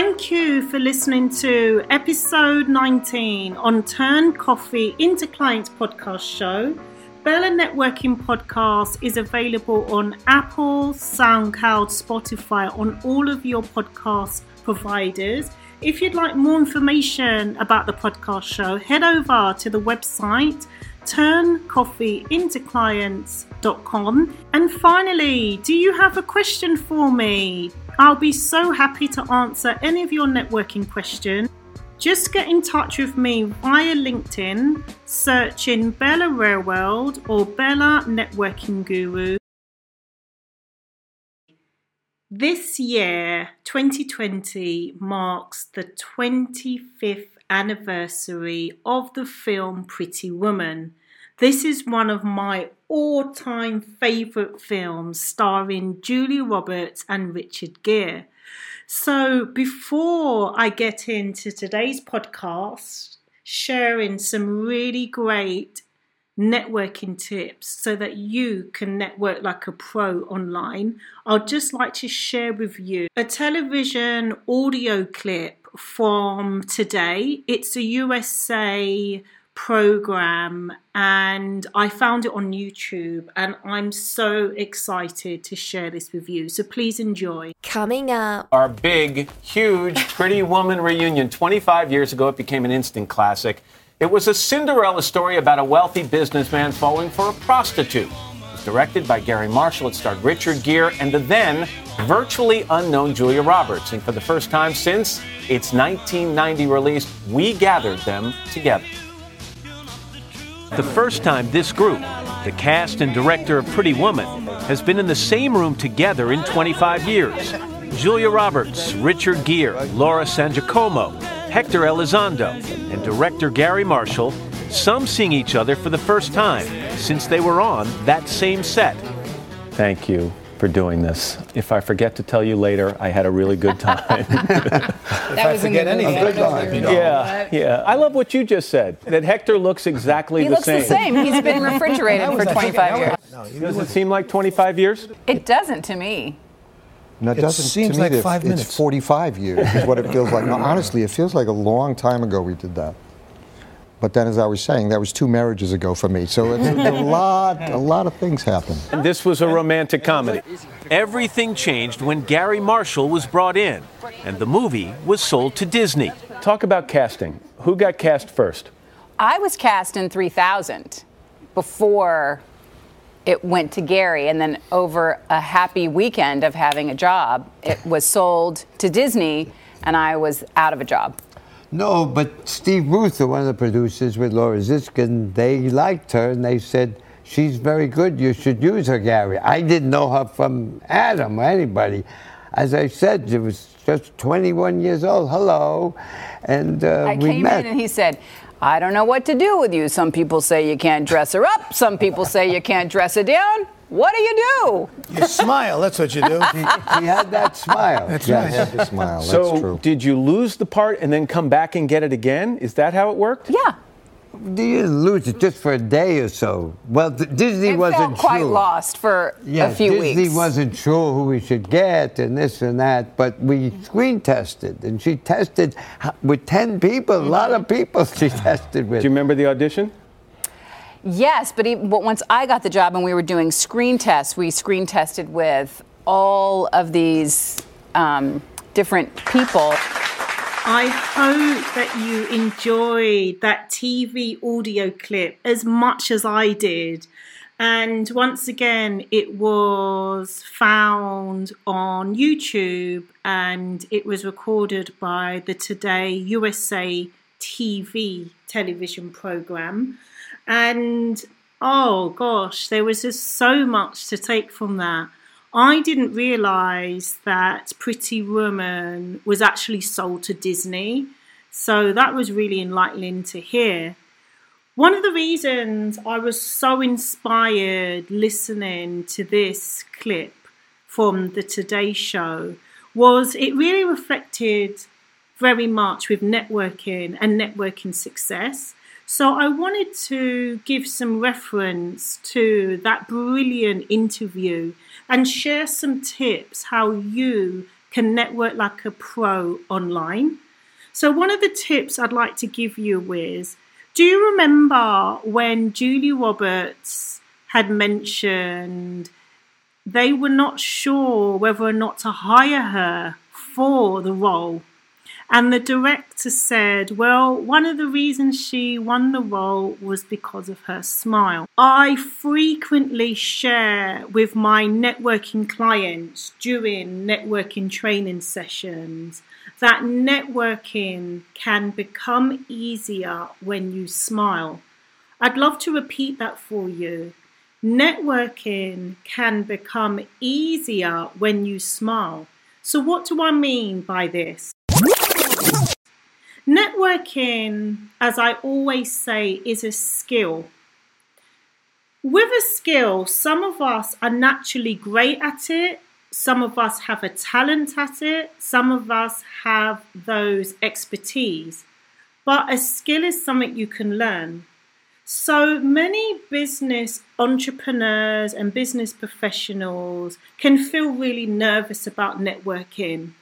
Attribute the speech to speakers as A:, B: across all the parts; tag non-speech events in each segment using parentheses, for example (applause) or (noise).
A: Thank you for listening to episode 19 on Turn Coffee into Clients podcast show. Bella Networking Podcast is available on Apple, SoundCloud, Spotify, on all of your podcast providers. If you'd like more information about the podcast show, head over to the website turncoffeeintoclients.com. And finally, do you have a question for me? I'll be so happy to answer any of your networking questions. Just get in touch with me via LinkedIn, searching Bella Railworld or Bella Networking Guru. This year, 2020, marks the 25th anniversary of the film Pretty Woman. This is one of my all time favourite films starring Julia Roberts and Richard Gere. So, before I get into today's podcast, sharing some really great networking tips so that you can network like a pro online, I'd just like to share with you a television audio clip from today. It's a USA program and I found it on YouTube and I'm so excited to share this with you. So please enjoy.
B: Coming up,
C: our big, huge Pretty Woman reunion. 25 years ago, it became an instant classic. It was a Cinderella story about a wealthy businessman falling for a prostitute. It was directed by Garry Marshall. It starred Richard Gere and the then virtually unknown Julia Roberts. And for the first time since its 1990 release, we gathered them together. The first time this group, the cast and director of Pretty Woman, has been in the same room together in 25 years. Julia Roberts, Richard Gere, Laura San Giacomo, Hector Elizondo, and director Garry Marshall, some seeing each other for the first time since they were on that same set. Thank you for doing this. If I forget to tell you later, I had a really good (laughs) time.
D: that was forget anything.
E: A good time, you know.
C: Yeah, yeah. I love what you just said. That Hector looks exactly
D: he
C: the
D: looks
C: same.
D: He looks the same. He's been refrigerated for 25 years.
C: No, Does it seem like 25 years?
D: It doesn't to me.
E: No, it,
F: It
E: doesn't
F: seems
E: to me
F: like
E: that
F: five
E: it's
F: minutes.
E: 45 years is what it feels like. No, honestly, it feels like a long time ago we did that. But then, as I was saying, that was two marriages ago for me. So it's a (laughs) lot, a lot of things happened.
C: And this was a romantic comedy. Everything changed when Garry Marshall was brought in, and the movie was sold to Disney. Talk about casting. Who got cast first?
D: I was cast in 3000 before it went to Gary, and then over a happy weekend of having a job, it was sold to Disney, and I was out of a job.
F: No, but Steve Reuther, one of the producers with Laura Ziskin, they liked her and they said, she's very good, you should use her, Gary. I didn't know her from Adam or anybody. As I said, she was just 21 years old, hello, and uh,
D: I
F: we
D: came
F: met.
D: in and he said, I don't know what to do with you. Some people say you can't dress her up, some people say you can't dress her down. What do you do?
G: You smile, that's what you do.
F: he, he had that smile.
G: That's
F: yes.
E: I had to smile. That's
C: so,
E: true.
C: did you lose the part and then come back and get it again? Is that how it worked?
D: Yeah.
F: You didn't lose it just for a day or so. Well, th- Disney
D: It
F: wasn't
D: felt quite
F: sure.
D: lost for
F: Yeah,
D: a few
F: Disney
D: weeks.
F: wasn't sure who we should get and this and that, but we screen tested, and she tested with ten people. A lot of people she (laughs) tested with.
C: Do you remember the audition?
D: Yes, but, even, but once I got the job and we were doing screen tests, we screen tested with all of these um, different people.
A: I hope that you enjoyed that TV audio clip as much as I did. And once again, it was found on YouTube and it was recorded by the Today USA TV television program. And oh gosh, there was just so much to take from that. I didn't realize that Pretty Woman was actually sold to Disney. So that was really enlightening to hear. One of the reasons I was so inspired listening to this clip from the Today Show was it really reflected very much with networking and networking success. So I wanted to give some reference to that brilliant interview and share some tips how you can network like a pro online. So, one of the tips I'd like to give you is do you remember when Julia Roberts had mentioned they were not sure whether or not to hire her for the role? And the director said, well, one of the reasons she won the role was because of her smile. I frequently share with my networking clients during networking training sessions that networking can become easier when you smile. I'd love to repeat that for you. Networking can become easier when you smile. So, what do I mean by this? Networking, as I always say, is a skill. With a skill, some of us are naturally great at it, some of us have a talent at it, some of us have those expertise. But a skill is something you can learn. So many business entrepreneurs and business professionals can feel really nervous about networking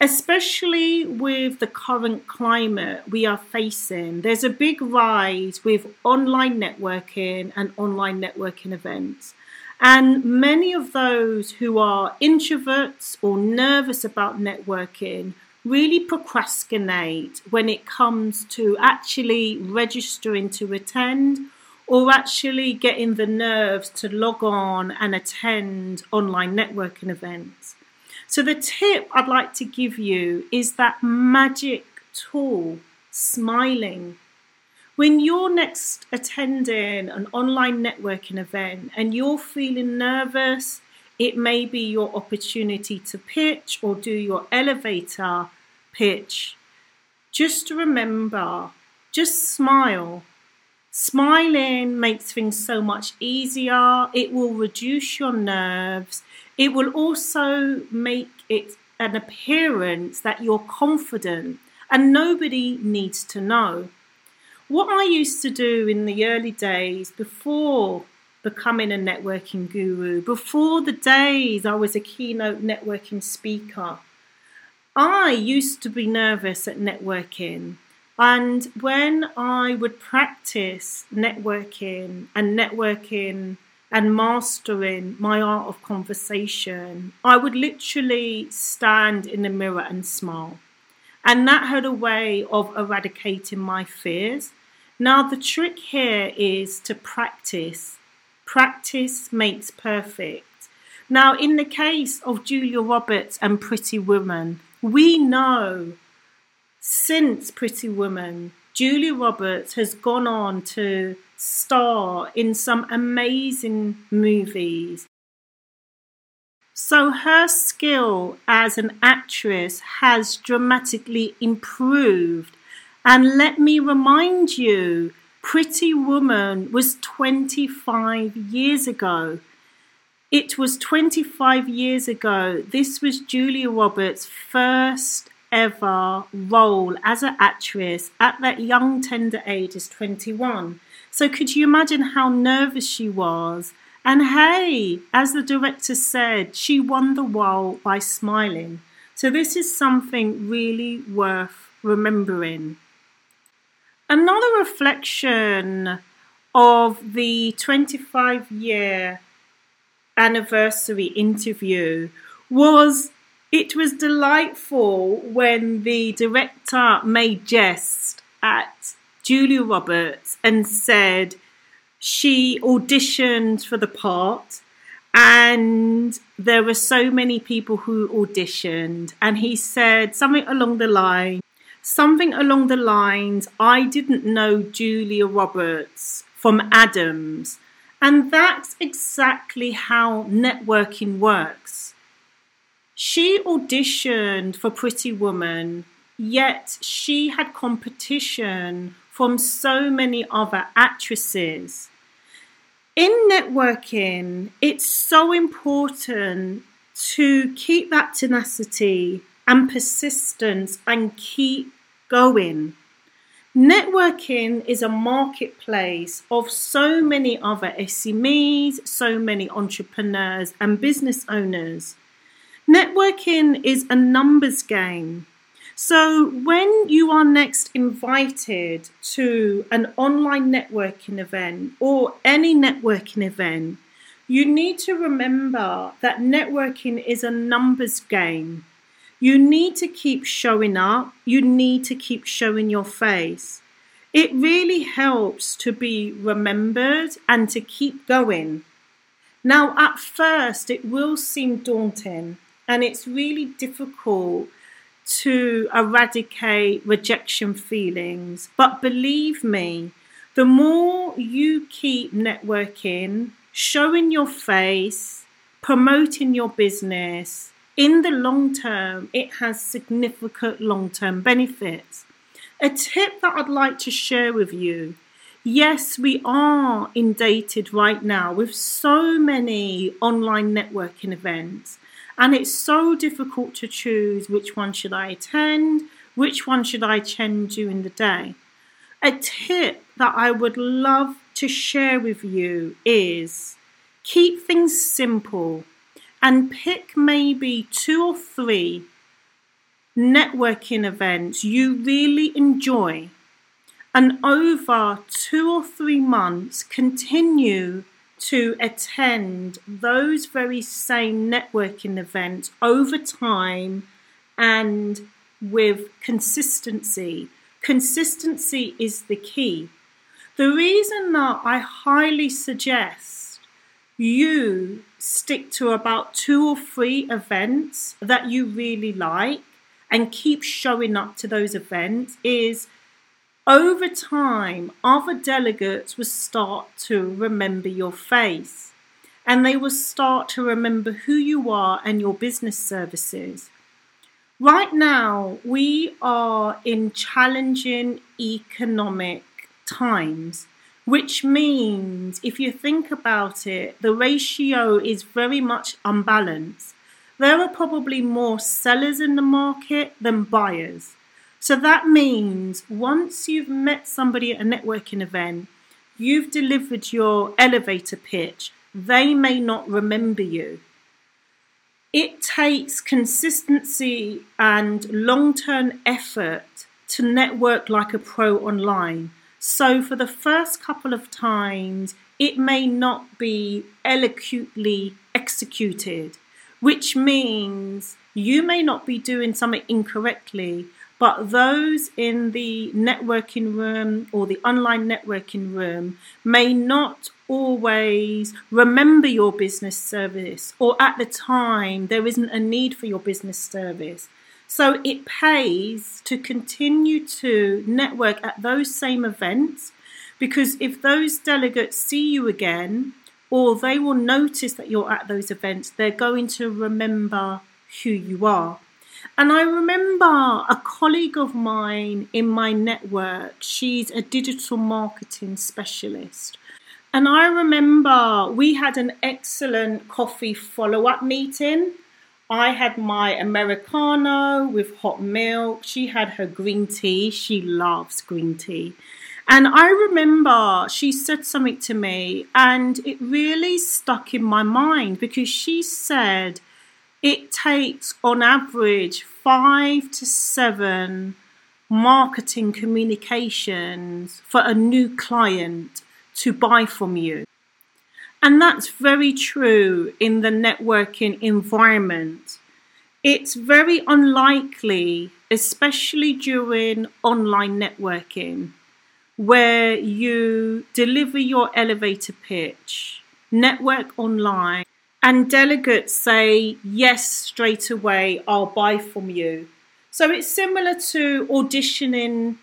A: especially with the current climate we are facing, there's a big rise with online networking and online networking events. And many of those who are introverts or nervous about networking really procrastinate when it comes to actually registering to attend or actually getting the nerves to log on and attend online networking events. So, the tip I'd like to give you is that magic tool, smiling. When you're next attending an online networking event and you're feeling nervous, it may be your opportunity to pitch or do your elevator pitch. Just remember, just smile. Smiling makes things so much easier. It will reduce your nerves. It will also make it an appearance that you're confident and nobody needs to know. What I used to do in the early days before becoming a networking guru, before the days I was a keynote networking speaker, I used to be nervous at networking. And when I would practice networking and networking and mastering my art of conversation, I would literally stand in the mirror and smile. And that had a way of eradicating my fears. Now, the trick here is to practice. Practice makes perfect. Now, in the case of Julia Roberts and Pretty Woman, we know since Pretty Woman, Julia Roberts has gone on to star in some amazing movies. So her skill as an actress has dramatically improved. And let me remind you, Pretty Woman was 25 years ago. It was 25 years ago. This was Julia Roberts' first ever role as an actress at that young, tender age as 21. So could you imagine how nervous she was? And hey, as the director said, she won the role by smiling. So this is something really worth remembering. Another reflection of the 25 year anniversary interview was it was delightful when the director made jest at Julia Roberts and said she auditioned for the part and there were so many people who auditioned. And he said something along the line something along the lines I didn't know Julia Roberts from Adams. And that's exactly how networking works she auditioned for Pretty Woman yet she had competition from so many other actresses. In networking, it's so important to keep that tenacity and persistence and keep going. Networking is a marketplace of so many other SMEs, so many entrepreneurs and business owners. Networking is a numbers game. So, when you are next invited to an online networking event or any networking event, you need to remember that networking is a numbers game. You need to keep showing up, you need to keep showing your face. It really helps to be remembered and to keep going. Now, at first, it will seem daunting and it's really difficult to eradicate rejection feelings. But believe me, the more you keep networking, showing your face, promoting your business, in the long term, it has significant long term benefits. A tip that I'd like to share with you yes, we are inundated right now with so many online networking events. And it's so difficult to choose which one should I attend, which one should I attend during the day. A tip that I would love to share with you is keep things simple and pick maybe two or three networking events you really enjoy and over two or three months continue to attend those very same networking events over time and with consistency. Consistency is the key. The reason that I highly suggest you stick to about two or three events that you really like and keep showing up to those events is over time, other delegates will start to remember your face and they will start to remember who you are and your business services. Right now, we are in challenging economic times, which means if you think about it, the ratio is very much unbalanced. There are probably more sellers in the market than buyers. So that means once you've met somebody at a networking event, you've delivered your elevator pitch, they may not remember you. It takes consistency and long term effort to network like a pro online. So, for the first couple of times, it may not be eloquently executed, which means you may not be doing something incorrectly, but those in the networking room or the online networking room may not always remember your business service, or at the time, there isn't a need for your business service. So it pays to continue to network at those same events because if those delegates see you again, or they will notice that you're at those events, they're going to remember who you are. And I remember a colleague of mine in my network, she's a digital marketing specialist. And I remember we had an excellent coffee follow up meeting. I had my Americano with hot milk. She had her green tea. She loves green tea. And I remember she said something to me, and it really stuck in my mind because she said, it takes on average five to seven marketing communications for a new client to buy from you. And that's very true in the networking environment. It's very unlikely, especially during online networking, where you deliver your elevator pitch, network online, and delegates say, yes, straight away, I'll buy from you. So it's similar to auditioning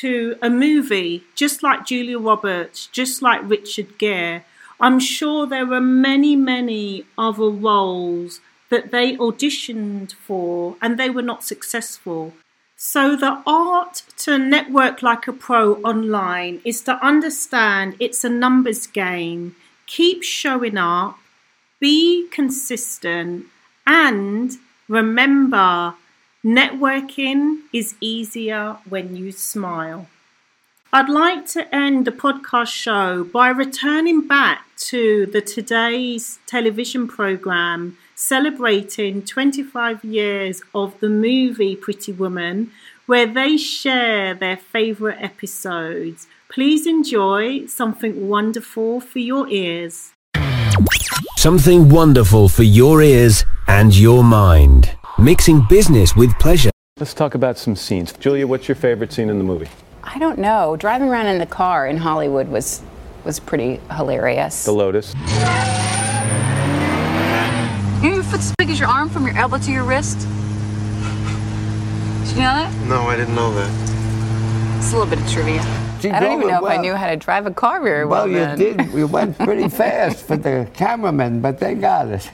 A: to a movie, just like Julia Roberts, just like Richard Gere. I'm sure there are many, many other roles that they auditioned for and they were not successful. So, the art to network like a pro online is to understand it's a numbers game, keep showing up, be consistent, and remember networking is easier when you smile. I'd like to end the podcast show by returning back to the today's television program celebrating 25 years of the movie Pretty Woman, where they share their favourite episodes. Please enjoy something wonderful for your ears.
B: Something wonderful for your ears and your mind. Mixing business with pleasure.
C: Let's talk about some scenes. Julia, what's your favorite scene in the movie?
D: I don't know. Driving around in the car in Hollywood was was pretty hilarious.
C: The Lotus.
H: You know your foot's as big as your arm from your elbow to your wrist? Did you know that?
I: No, I didn't know that.
H: It's a little bit of trivia.
F: She
D: I don't even
F: it
D: know if I knew how to drive a car very well.
F: Well, you did. We went pretty (laughs) fast for the cameramen, but they got it.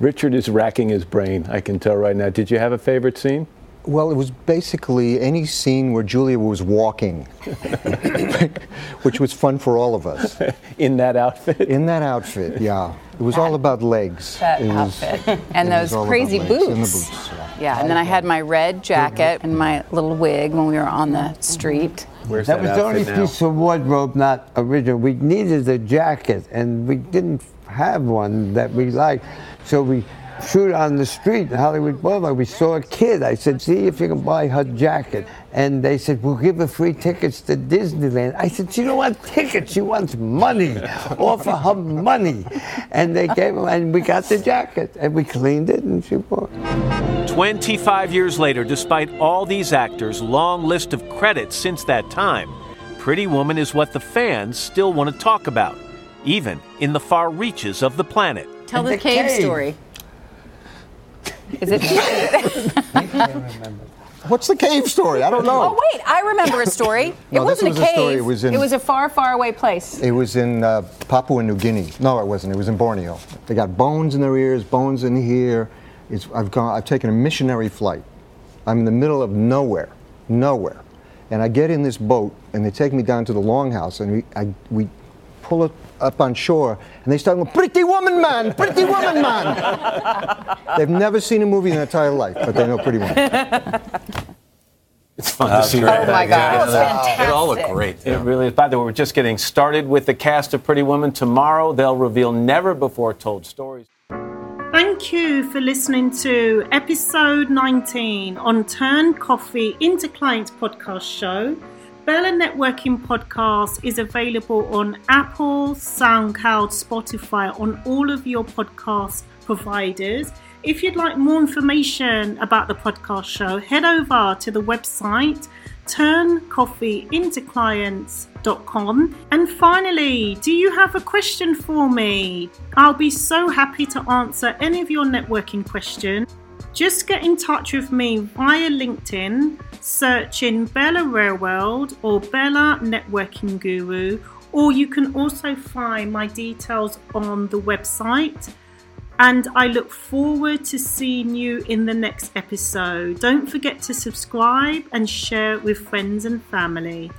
C: Richard is racking his brain, I can tell right now. Did you have a favorite scene?
E: Well, it was basically any scene where Julia was walking, (laughs) which was fun for all of us. (laughs)
C: In that outfit?
E: In that outfit, yeah. It was all about legs.
D: that
E: It was-
D: outfit and
E: it
D: those
E: was
D: crazy boots.
E: And the boots, yeah.
D: Yeah, and then I had my red jacket and my little wig when we were on the street.
C: Where's
F: That was the only
C: now?
F: piece of wardrobe not original. We needed a jacket, and we didn't have one that we liked. So we shoot on the street in Hollywood Boulevard. We saw a kid. I said, "See if you can buy her jacket." And they said, "We'll give her free tickets to Disneyland." I said, "She don't want tickets. She wants money. (laughs) Offer her money." And they gave her, and we got the jacket, and we cleaned it, and she wore. it.
C: 25 years later, despite all these actors' long list of credits since that time, Pretty Woman is what the fans still want to talk about, even in the far reaches of the planet.
D: Tell the,
F: the
D: cave,
F: cave.
D: story. Is it? (laughs)
E: What's the cave story? I don't know.
D: oh wait, I remember a story. (laughs)
E: No,
D: it wasn't
E: was
D: a
E: a
D: cave.
E: story. It was in-
D: a far, far away place.
E: It was in uh, Papua New Guinea. No, it wasn't. It was in Borneo. They got bones in their ears, bones in here. It's, I've gone. I've taken a missionary flight. I'm in the middle of nowhere, nowhere, and I get in this boat, and they take me down to the longhouse, and we, I, we pull it up on shore, and they start going, "Pretty woman, man! Pretty woman, man!" They've never seen a movie in their entire life, but they know Pretty Woman.
C: It's fun to see
D: Oh my God, that was fantastic.
I: It all looked great.
C: It really is. By the way, we're just getting started with the cast of Pretty Woman. Tomorrow, they'll reveal never before told stories.
A: Thank you for listening to episode 19 on Turn Coffee into Clients podcast show. Bella Networking Podcast is available on Apple, SoundCloud, Spotify, on all of your podcast providers. If you'd like more information about the podcast show, head over to the website turncoffeeintoclients.com. And finally, do you have a question for me? I'll be so happy to answer any of your networking questions. Just get in touch with me via LinkedIn, searching Bella Rare World or Bella Networking Guru, or you can also find my details on the website. And I look forward to seeing you in the next episode. Don't forget to subscribe and share it with friends and family.